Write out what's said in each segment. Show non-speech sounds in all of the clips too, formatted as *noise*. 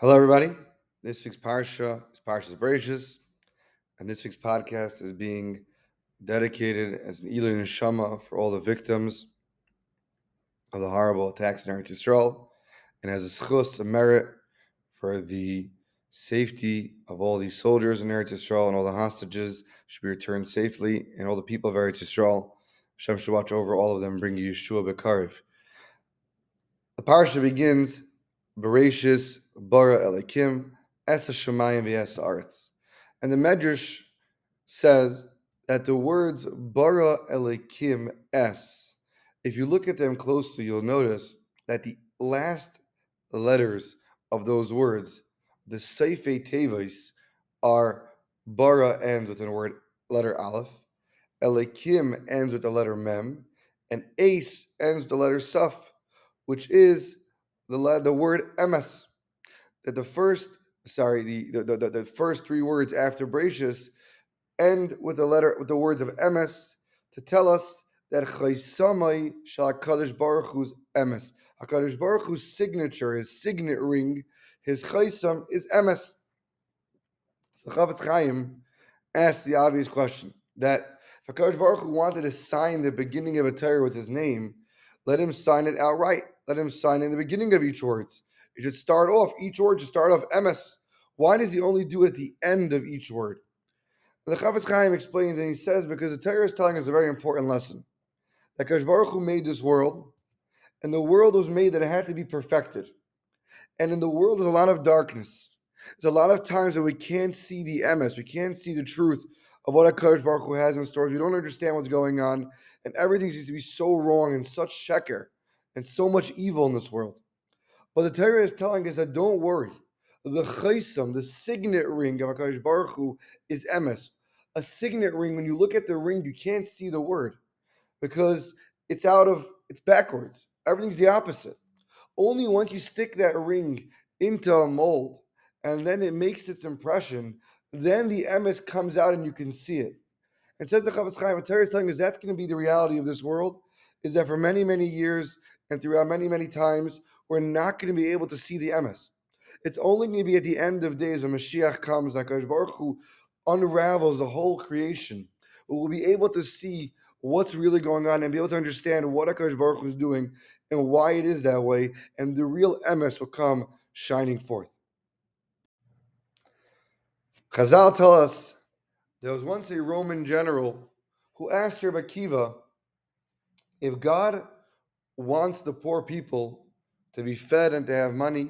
Hello, everybody. This week's Parsha is Parsha's Bereshis, and this week's podcast is being dedicated as an Eloi Neshama for all the victims of the horrible attacks in Eretz Yisrael, and as a schus, a merit for the safety of all these soldiers in Eretz Yisrael and all the hostages should be returned safely, and all the people of Eretz Yisrael, Hashem should watch over all of them, bring Yeshua B'Karev. The Parsha begins Bereshis bara elikim es shemayim v'es aretz. And the Medrash says that the words bara elikim es, if you look at them closely, you'll notice that the last letters of those words, the seife tevis, are bara ends with the word letter aleph, elikim ends with the letter mem, and ace ends with the letter saf, which is the, the word emes that the first sorry the the, the, the first three words after Bereshis end with the letter with the words of emes to tell us that Chaysamai Shal Hakadosh Baruch Hu's emes. Hakadosh Baruch Hu's signature, his signet ring, his chaysam is emes. So Chafetz Chaim asked the obvious question that if Hakadosh Baruch Hu wanted to sign the beginning of a Torah with his name, let him sign it outright. Let him sign in the beginning of each words. It should start off, each word should start off emes. Why does he only do it at the end of each word? The Chafetz Chaim explains, and he says, because the Torah is telling us a very important lesson. That Kadosh Baruch Hu made this world, and the world was made that it had to be perfected. And in the world, there's a lot of darkness. There's a lot of times that we can't see the emes, we can't see the truth of what Kadosh Baruch Hu has in store. We don't understand what's going on, and everything seems to be so wrong and such sheker and so much evil in this world. But the Torah is telling us that don't worry. The chaysam, the signet ring of HaKadosh Baruch Hu, is emes. A signet ring, when you look at the ring, you can't see the word because it's out of, it's backwards. Everything's the opposite. Only once you stick that ring into a mold and then it makes its impression, then the emes comes out and you can see it. And says the Chafetz Chaim, Torah is telling us that's going to be the reality of this world, is that for many, many years and throughout many, many times, we're not going to be able to see the emes. It's only going to be at the end of days when Mashiach comes, like Baruch Hu unravels the whole creation. We'll be able to see what's really going on and be able to understand what HaKadosh Baruch Hu is doing and why it is that way, and the real emes will come shining forth. Chazal tell us there was once a Roman general who asked Rabbi Akiva if God wants the poor people to be fed and to have money,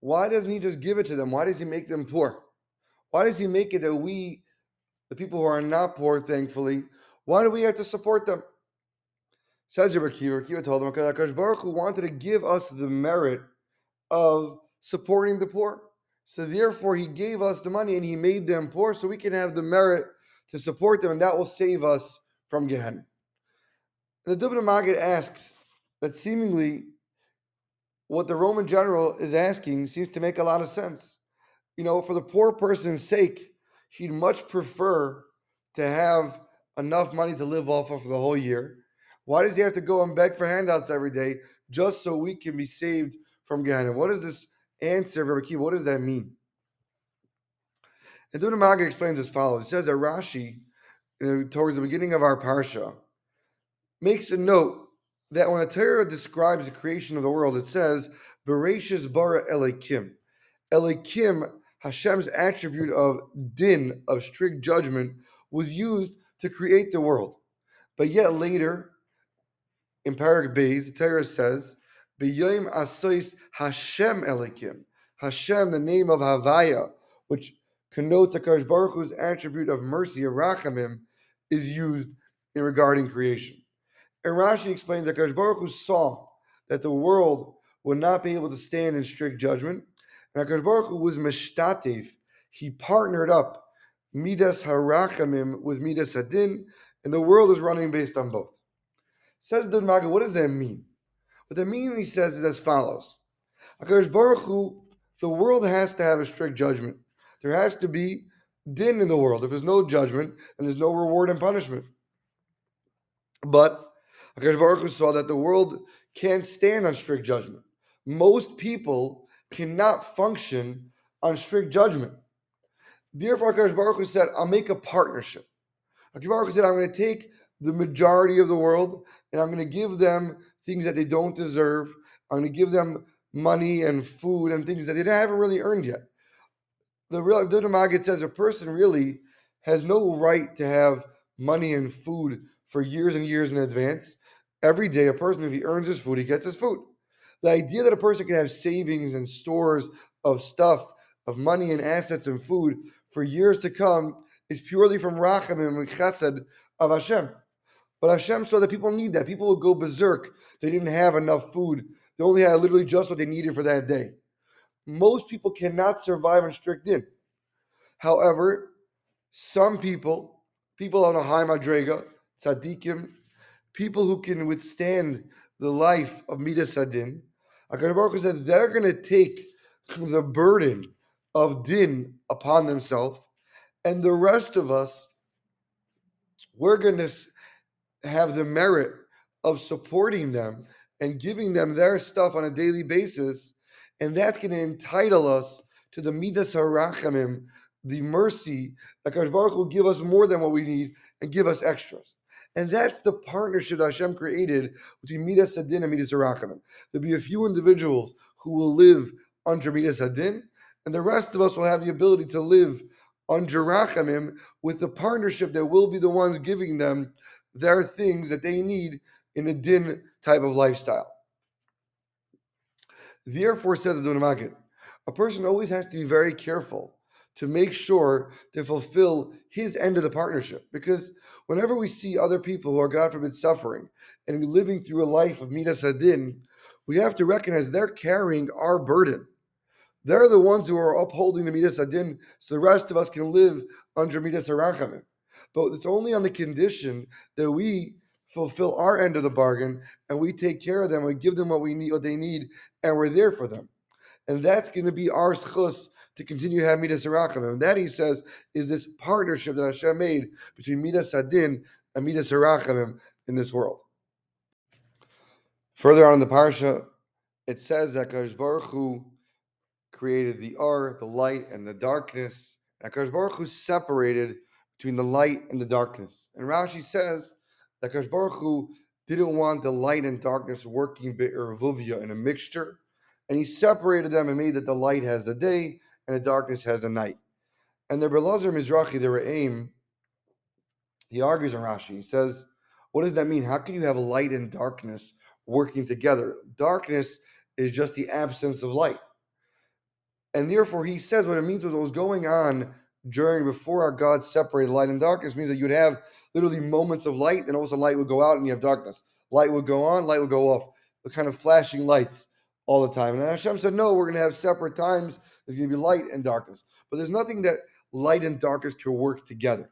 why doesn't he just give it to them? Why does he make them poor? Why does he make it that we, the people who are not poor, thankfully, why do we have to support them? Says Rabbi Akiva, Akiva told him, Baruch Hu wanted to give us the merit of supporting the poor. So therefore, he gave us the money and he made them poor so we can have the merit to support them, and that will save us from Gehenna. The Dubna Magid asks that seemingly what the Roman general is asking seems to make a lot of sense. You know, for the poor person's sake, he'd much prefer to have enough money to live off of for the whole year. Why does he have to go and beg for handouts every day just so we can be saved from Gehenna? What is this answer, Rabbi What does that mean? And Dubna Magid explains as follows. He says that Rashi, know, towards the beginning of our parsha, makes a note that when the Torah describes the creation of the world, it says, Bereshis bara Elikim. Elikim, Hashem's attribute of din, of strict judgment, was used to create the world. But yet later, in Parak Beis, the Torah says, B'yoim asois Hashem Elikim. Hashem, the name of Havaya, which connotes Akash Baruch Hu's attribute of mercy, of Rachamim, is used in regarding creation. And Rashi explains that Kadosh Baruch Hu saw that the world would not be able to stand in strict judgment. And Kadosh Baruch Hu was meshtatev. He partnered up Midas Harachamim with Midas Hadin, and the world is running based on both. Says the Maga, what does that mean? What that means, he says, is as follows. Akash Baruch Hu, the world has to have a strict judgment. There has to be din in the world. If there's no judgment, and there's no reward and punishment. But HaKadosh Baruch Hu saw that the world can't stand on strict judgment. Most people, cannot function on strict judgment. Therefore, Akash Baruch Hu said, I'll make a partnership. Akash Baruch Hu said, I'm going to take the majority of the world and I'm going to give them things that they don't deserve. I'm going to give them money and food and things that they haven't really earned yet. The real Magid says a person really has no right to have money and food for years and years in advance. Every day, a person, if he earns his food, he gets his food. The idea that a person can have savings and stores of stuff, of money and assets and food for years to come is purely from Rachamim and Chesed of Hashem. But Hashem saw that people need that. People would go berserk. They didn't have enough food. They only had literally just what they needed for that day. Most people cannot survive on strict din. However, some people, people on a high madrega, tzaddikim, people who can withstand the life of Midas Adin, HaKadosh said they're going to take the burden of din upon themselves, and the rest of us, we're going to have the merit of supporting them and giving them their stuff on a daily basis, and that's going to entitle us to the midas harachamim, the mercy that Baruch will give us more than what we need and give us extras. And that's the partnership that Hashem created between Midas Adin and Midas Harachamim. There'll be a few individuals who will live under Midas Adin, and the rest of us will have the ability to live under Rachamim with the partnership that will be the ones giving them their things that they need in a din type of lifestyle. Therefore, says the Dubna Magid, a person always has to be very careful to make sure to fulfill his end of the partnership. Because whenever we see other people who are, God forbid, suffering and living through a life of Midas Adin, we have to recognize they're carrying our burden. They're the ones who are upholding the Midas Adin so the rest of us can live under Midas Arachamim. But it's only on the condition that we fulfill our end of the bargain and we take care of them and give them what we need, what they need, and we're there for them. And that's going to be our schus to continue have Midas Harachamim. And that he says is this partnership that Hashem made between Midas Adin and Midas Harachamim in this world. Further on in the parsha, it says that Kadosh Baruch Hu created the Ar, the light, and the darkness. And Kadosh Baruch Hu separated between the light and the darkness. And Rashi says that Kadosh Baruch Hu didn't want the light and darkness working vuvia in a mixture, and he separated them and made that the light has the day and the darkness has the night. And the Belazar Mizrahi, the aim, he argues in Rashi. He says, What does that mean? How can you have light and darkness working together? Darkness is just the absence of light. And therefore, he says what it means was what was going on during before our God separated light and darkness means that you'd have literally moments of light, and also light would go out and you have darkness. Light would go on, light would go off. The kind of flashing lights all the time. And Hashem said, No, we're going to have separate times. There's going to be light and darkness. But there's nothing that light and darkness can work together.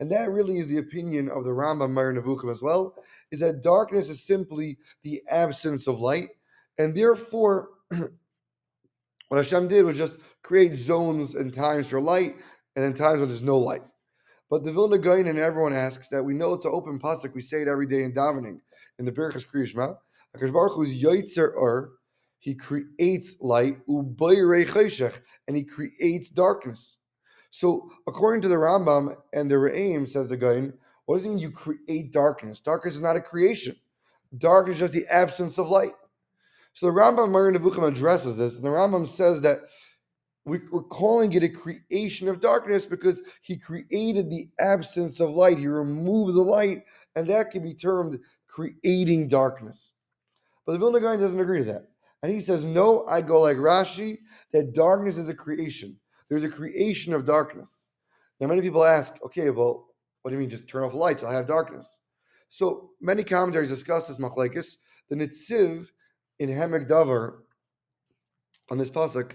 And that really is the opinion of the Rambam Moreh Nevuchim as well, is that darkness is simply the absence of light. And therefore, *clears throat* what Hashem did was just create zones and times for light and in times when there's no light. But the Vilna Gaon and everyone asks that we know it's an open pasuk. We say it every day in davening in the Birchas Kriyishma. Hakadosh Baruch Hu is Yotzer Ur. He creates light, and he creates darkness. So, according to the Rambam and the Re'im, says the Gaon, what does it mean you create darkness? Darkness is not a creation. Darkness is just the absence of light. So the Rambam Moreh Nevuchim addresses this, and the Rambam says that we, are calling it a creation of darkness because he created the absence of light. He removed the light, and that can be termed creating darkness. But the Vilna Gaon doesn't agree to that. And he says, no, I go like Rashi, that darkness is a creation. There's a creation of darkness. Now, many people ask, okay, well, what do you mean just turn off lights? I'll have darkness. So many commentaries discuss this machlekes. The Netziv in Hemek Davar on this pasuk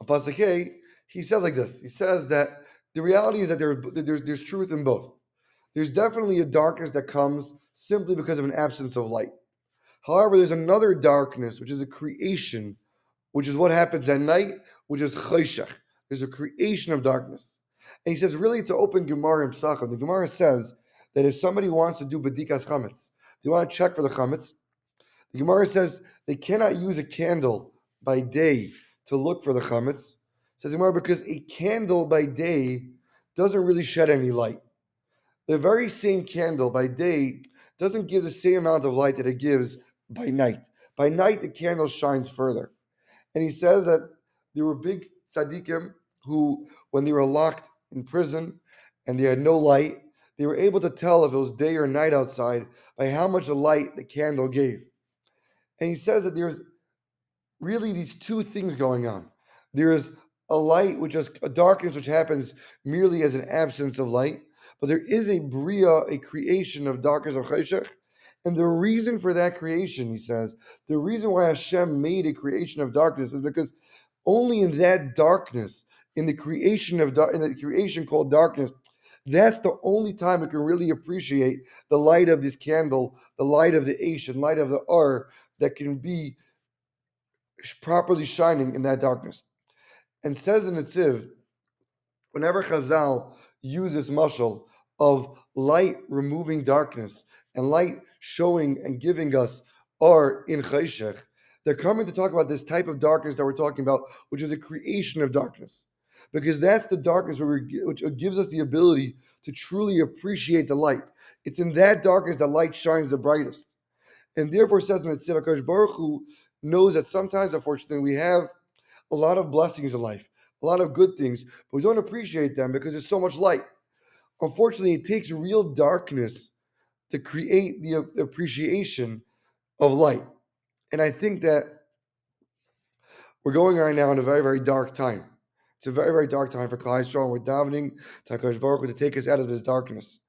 on Pasuk he says like this. He says that the reality is that there, there's, there's truth in both. There's definitely a darkness that comes simply because of an absence of light. However, there's another darkness, which is a creation, which is what happens at night, which is chayshach. There's a creation of darkness. And he says, really, it's an open Gemara in Psachim. The Gemara says that if somebody wants to do badikas chametz, they want to check for the chametz. The Gemara says they cannot use a candle by day to look for the chametz. Says Gemara because a candle by day doesn't really shed any light. The very same candle by day doesn't give the same amount of light that it gives by night. By night, the candle shines further. And he says that there were big tzaddikim who, when they were locked in prison and they had no light, they were able to tell if it was day or night outside by how much light the candle gave. And he says that there's really these two things going on. There is a light, which is a darkness, which happens merely as an absence of light, but there is a bria, a creation of darkness of cheshach. And the reason for that creation, he says, the reason why Hashem made a creation of darkness is because only in that darkness, in the creation of in the creation called darkness, that's the only time we can really appreciate the light of this candle, the light of the Aish, and light of the Ar that can be properly shining in that darkness. And says in Netziv, whenever Chazal uses mashal of light removing darkness and light showing and giving us are in Chayshech, they're coming to talk about this type of darkness that we're talking about, which is a creation of darkness because that's the darkness which gives us the ability to truly appreciate the light. It's in that darkness that light shines the brightest. And therefore, says the Baruch Hu knows that sometimes, unfortunately, we have a lot of blessings in life, a lot of good things, but we don't appreciate them because there's so much light. Unfortunately, it takes real darkness to create the appreciation of light. And I think that we're going right now in a very, very dark time. It's a very, very dark time for Klal Yisrael. We're davening to Baruch to take us out of this darkness.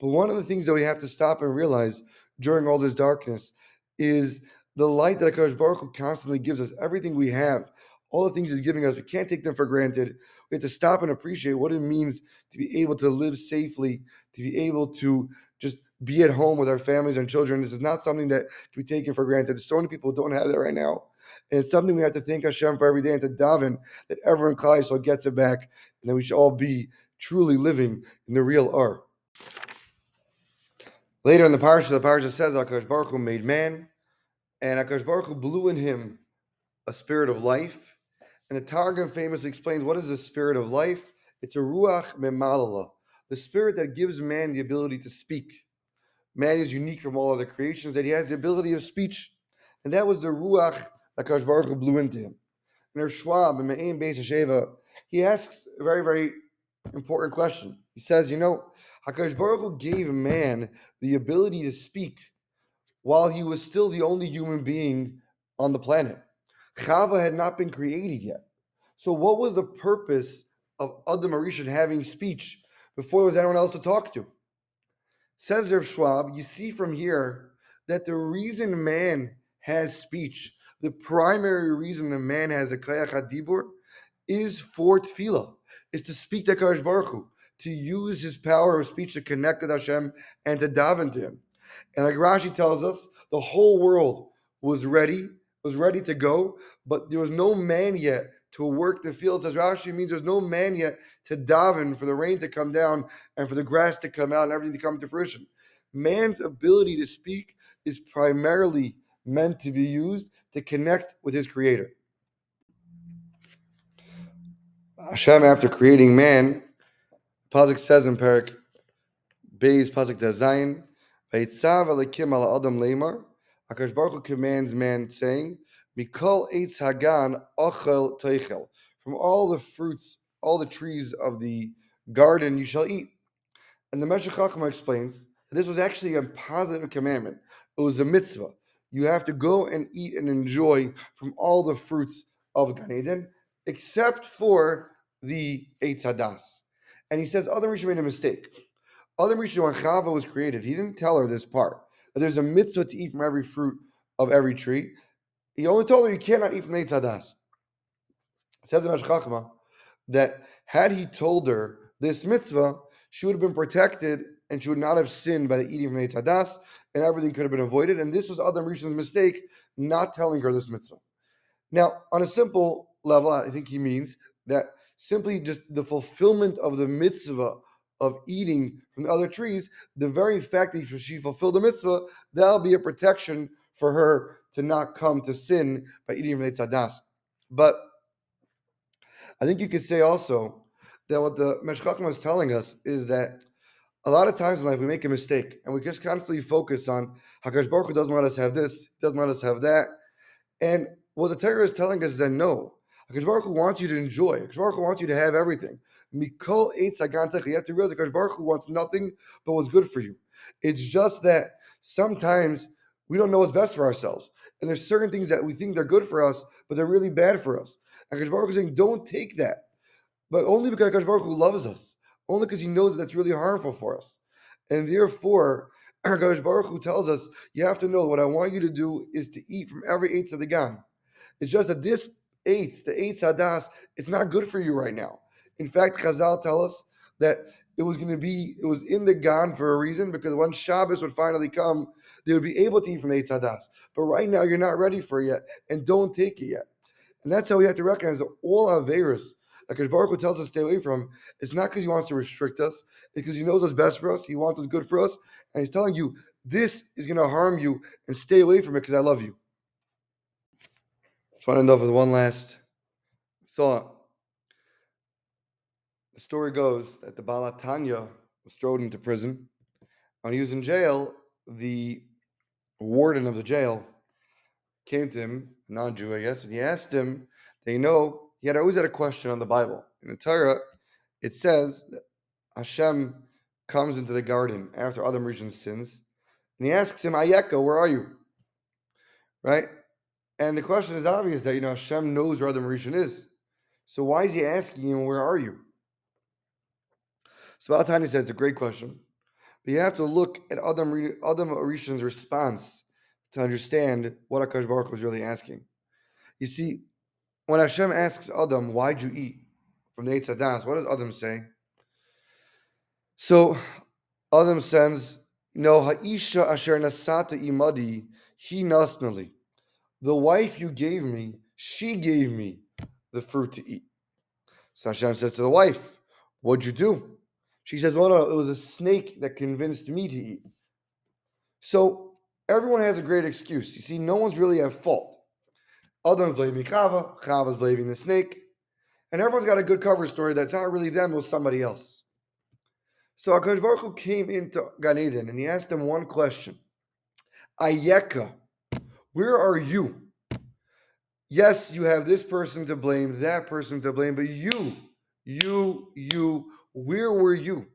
But one of the things that we have to stop and realize during all this darkness is the light that HaKadosh Baruch constantly gives us. Everything we have, all the things He's giving us, we can't take them for granted. We have to stop and appreciate what it means to be able to live safely, to be able to be at home with our families and children. This is not something that can be taken for granted. So many people don't have that right now. And it's something we have to thank Hashem for every day and to daven that everyone Klal Yisrael gets it back and that we should all be truly living in the real R. Later in the parsha, the parsha says Akash Baruch Hu made man, and Akash Baruch Hu blew in him a spirit of life. And the Targum famously explains what is the spirit of life? It's a ruach memalala, the spirit that gives man the ability to speak. Man is unique from all other creations that he has the ability of speech, and that was the ruach Akash Baruch Hu blew into him. And Rav Schwab in Maayan Beis HaShoeva, he asks a very, very important question. He says, you know, Hakadosh Baruch Hu gave man the ability to speak while he was still the only human being on the planet. Chava had not been created yet. So, what was the purpose of Adam Arishan having speech before there was anyone else to talk to? Says Rav Schwab, you see from here that the reason man has speech the primary reason the man has a kayach hadibur is for tefillah, is to speak to Kadosh Baruch Hu, to use his power of speech to connect with Hashem and to daven to him. And like Rashi tells us, the whole world was ready, was ready to go, but there was no man yet to work the fields. As Rashi means, there's no man yet to daven for the rain to come down and for the grass to come out and everything to come to fruition. Man's ability to speak is primarily meant to be used to connect with his creator. Hashem, after creating man, Pazik says in Perik, Beis Pazik Dazayin, Adam Leimar, Akash Baruch Hu commands man, saying, Mikol Eitz Hagan Ochel Teichel. From all the fruits, all the trees of the garden you shall eat. And the Meshech Chachma explains that this was actually a positive commandment. It was a mitzvah you have to go and eat and enjoy from all the fruits of Gan Eden, except for the Eitz Hadas. And he says, Other Risha made a mistake. Other Risha, when Chava was created, he didn't tell her this part. That there's a mitzvah to eat from every fruit of every tree. He only told her you cannot eat from Eitz Hadas. It says in Ashkachma that had he told her this mitzvah, she would have been protected and she would not have sinned by the eating from Eitz Hadas and everything could have been avoided. And this was Adam Rishon's mistake, not telling her this mitzvah. Now, on a simple level, I think he means that simply just the fulfillment of the mitzvah of eating from the other trees, the very fact that she fulfilled the mitzvah, that'll be a protection for her to not come to sin by eating from. But I think you could say also that what the Meshech Chachma is telling us is that a lot of times in life we make a mistake and we just constantly focus on Hakadosh Baruch Hu doesn't let us have this, doesn't let us have that, and what the Torah is telling us is that no, Hakadosh Baruch Hu wants you to enjoy. Hakadosh Baruch Hu wants you to have everything. Mikol eitz You have to realize Hakadosh Baruch Hu wants nothing but what's good for you. It's just that sometimes we don't know what's best for ourselves, and there's certain things that we think they're good for us, but they're really bad for us. And Hakadosh Baruch is saying, don't take that, but only because Hakadosh Baruch Hu loves us only because he knows that that's really harmful for us. And therefore, *clears throat* Hakadosh Baruch Hu tells us, you have to know what I want you to do is to eat from every eighth of the gan. It's just that this eighth, the eighth hadas, it's not good for you right now. In fact, Chazal tell us that it was going to be, it was in the gan for a reason because when Shabbos would finally come, they would be able to eat from the hadas. But right now, you're not ready for it yet, and don't take it yet. And that's how we have to recognize that all Averis, like Baruch tells us to stay away from, it's not because he wants to restrict us, it's because he knows what's best for us, he wants what's good for us, and he's telling you, this is going to harm you, and stay away from it because I love you. Just want to end off with one last thought. The story goes that the Balatanya was thrown into prison. When he was in jail, the warden of the jail came to him, non-Jew, I guess, and he asked him, they know he had always had a question on the Bible. In the Torah, it says that Hashem comes into the garden after Adam Rishon sins, and he asks him, Ayeka, where are you? Right? And the question is obvious that you know Hashem knows where Adam Rishon is. So why is he asking him, where are you? So Balatanya said it's a great question. But you have to look at Adam, Adam Rishon's response to understand what Akash Baruch was really asking. You see, when Hashem asks Adam, why'd you eat from the Eitz Hadas, what does Adam say? So Adam says, No, Ha'isha asher nasata imadi, he nasnali. The wife you gave me, she gave me the fruit to eat. So Hashem says to the wife, What'd you do? She says, Well, no, it was a snake that convinced me to eat. So everyone has a great excuse. You see, no one's really at fault. Adam's blaming Chava, Chava's blaming the snake, and everyone's got a good cover story that's not really them, it was somebody else. So Akash Baruch Hu came into Gan Eden and he asked them one question. Ayeka, where are you? Yes, you have this person to blame, that person to blame, but you, you, you, where were you?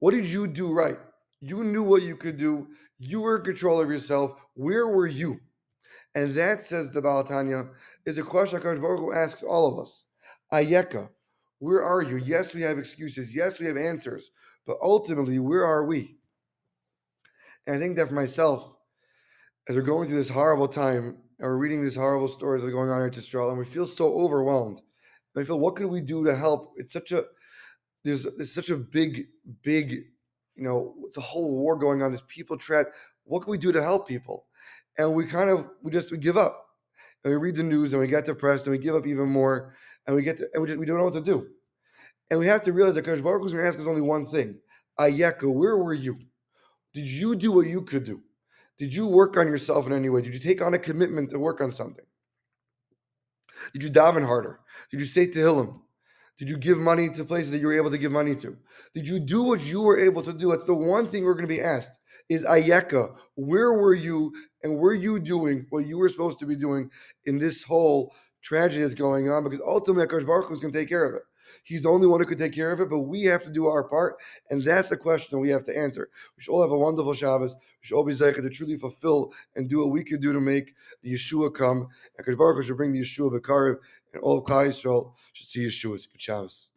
What did you do right? You knew what you could do. You were in control of yourself. Where were you? And that, says the Balatanya, is a question HaKadosh Baruch Hu asks all of us. Ayeka, where are you? Yes, we have excuses. Yes, we have answers. But ultimately, where are we? And I think that for myself, as we're going through this horrible time, and we're reading these horrible stories that are going on in Israel, and we feel so overwhelmed. And I feel, what could we do to help? It's such a there's there's such a big, big, you know, it's a whole war going on. There's people trapped. What can we do to help people? and we kind of we just we give up and we read the news and we get depressed and we give up even more and we get to, and we, just, we don't know what to do and we have to realize that Kodesh Baruch is going to ask us only one thing Ayeka, where were you? Did you do what you could do? Did you work on yourself in any way? Did you take on a commitment to work on something? Did you daven harder? Did you say to Tehillim? Did you give money to places that you were able to give money to? Did you do what you were able to do? That's the one thing we're going to be asked is Ayeka. Where were you and were you doing what you were supposed to be doing in this whole tragedy that's going on? Because ultimately, Akash Baruch is going to take care of it. He's the only one who could take care of it, but we have to do our part, and that's the question that we have to answer. We should all have a wonderful Shabbos. We should all be zeichet to truly fulfill and do what we could do to make the Yeshua come. And Baruch Hu should bring the Yeshua Bekarev, and all Klal Yisrael should see Yeshua's. Good Shabbos.